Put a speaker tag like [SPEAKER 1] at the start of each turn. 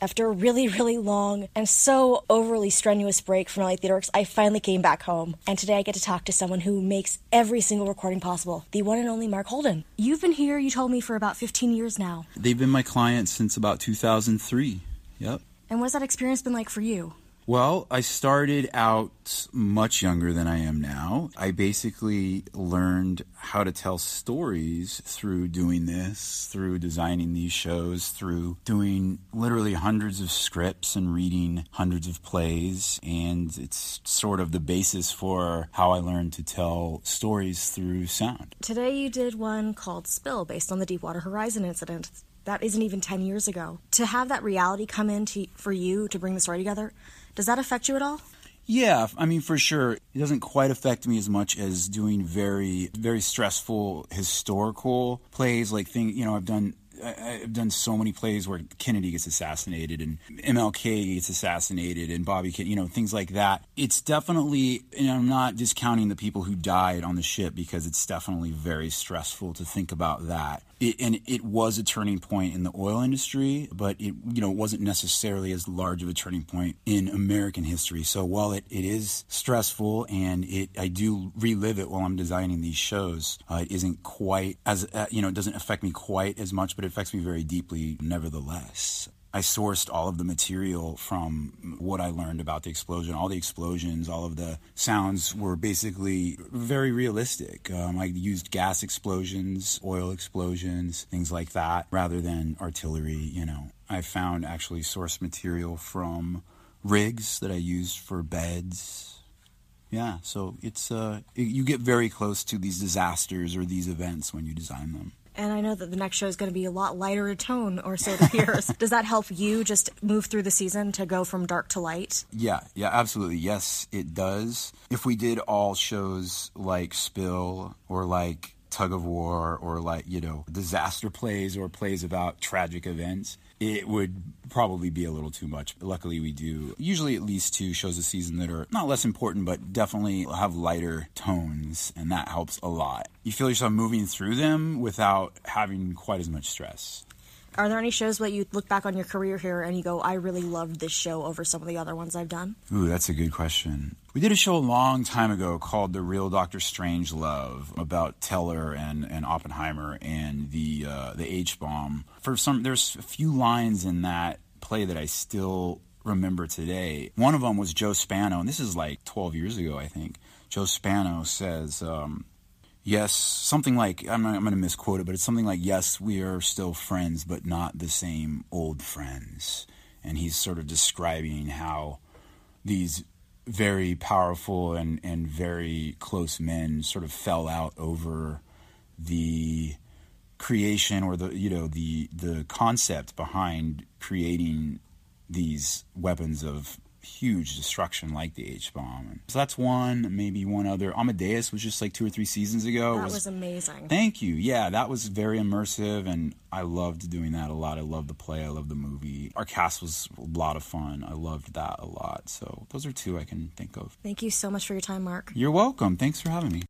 [SPEAKER 1] After a really, really long and so overly strenuous break from LA Theatre Works, I finally came back home. And today I get to talk to someone who makes every single recording possible the one and only Mark Holden. You've been here, you told me, for about 15 years now.
[SPEAKER 2] They've been my clients since about 2003. Yep.
[SPEAKER 1] And what's that experience been like for you?
[SPEAKER 2] Well, I started out much younger than I am now. I basically learned how to tell stories through doing this, through designing these shows, through doing literally hundreds of scripts and reading hundreds of plays. And it's sort of the basis for how I learned to tell stories through sound.
[SPEAKER 1] Today you did one called Spill based on the Deepwater Horizon incident. That isn't even 10 years ago. To have that reality come in to, for you to bring the story together, does that affect you at all?
[SPEAKER 2] Yeah, I mean, for sure. It doesn't quite affect me as much as doing very, very stressful historical plays, like thing. You know, I've done I've done so many plays where Kennedy gets assassinated and MLK gets assassinated and Bobby, you know, things like that. It's definitely, and I'm not discounting the people who died on the ship because it's definitely very stressful to think about that. It, and it was a turning point in the oil industry, but it you know it wasn't necessarily as large of a turning point in American history. So while it, it is stressful and it I do relive it while I'm designing these shows, uh, it isn't quite as uh, you know it doesn't affect me quite as much, but it affects me very deeply nevertheless. I sourced all of the material from what I learned about the explosion. All the explosions, all of the sounds were basically very realistic. Um, I used gas explosions, oil explosions, things like that, rather than artillery. You know, I found actually source material from rigs that I used for beds. Yeah, so it's uh, you get very close to these disasters or these events when you design them
[SPEAKER 1] and I know that the next show is going to be a lot lighter in tone, or so it appears. Does that help you just move through the season to go from dark to light?
[SPEAKER 2] Yeah, yeah, absolutely. Yes, it does. If we did all shows like Spill or like Tug of War or like, you know, disaster plays or plays about tragic events, it would probably be a little too much. Luckily, we do usually at least two shows a season that are not less important, but definitely have lighter tones, and that helps a lot. You feel yourself moving through them without having quite as much stress.
[SPEAKER 1] Are there any shows that you look back on your career here and you go, I really loved this show over some of the other ones I've done?
[SPEAKER 2] Ooh, that's a good question. We did a show a long time ago called The Real Doctor Strangelove about Teller and, and Oppenheimer and the uh, the H bomb. For some, there's a few lines in that play that I still remember today. One of them was Joe Spano, and this is like 12 years ago, I think. Joe Spano says, um, yes, something like I'm, I'm going to misquote it, but it's something like, yes, we are still friends, but not the same old friends. And he's sort of describing how these very powerful and, and very close men sort of fell out over the creation or the you know the the concept behind creating these weapons of huge destruction like the H bomb. So that's one, maybe one other. Amadeus was just like two or three seasons ago.
[SPEAKER 1] That was, was, amazing.
[SPEAKER 2] Thank you. Yeah, that was very immersive, and I loved doing that a lot. I loved the play. I loved the movie. Our cast was a lot of fun. I loved that a lot. So those are two I can think of.
[SPEAKER 1] Thank you so much for your time, Mark.
[SPEAKER 2] You're welcome. Thanks for having me.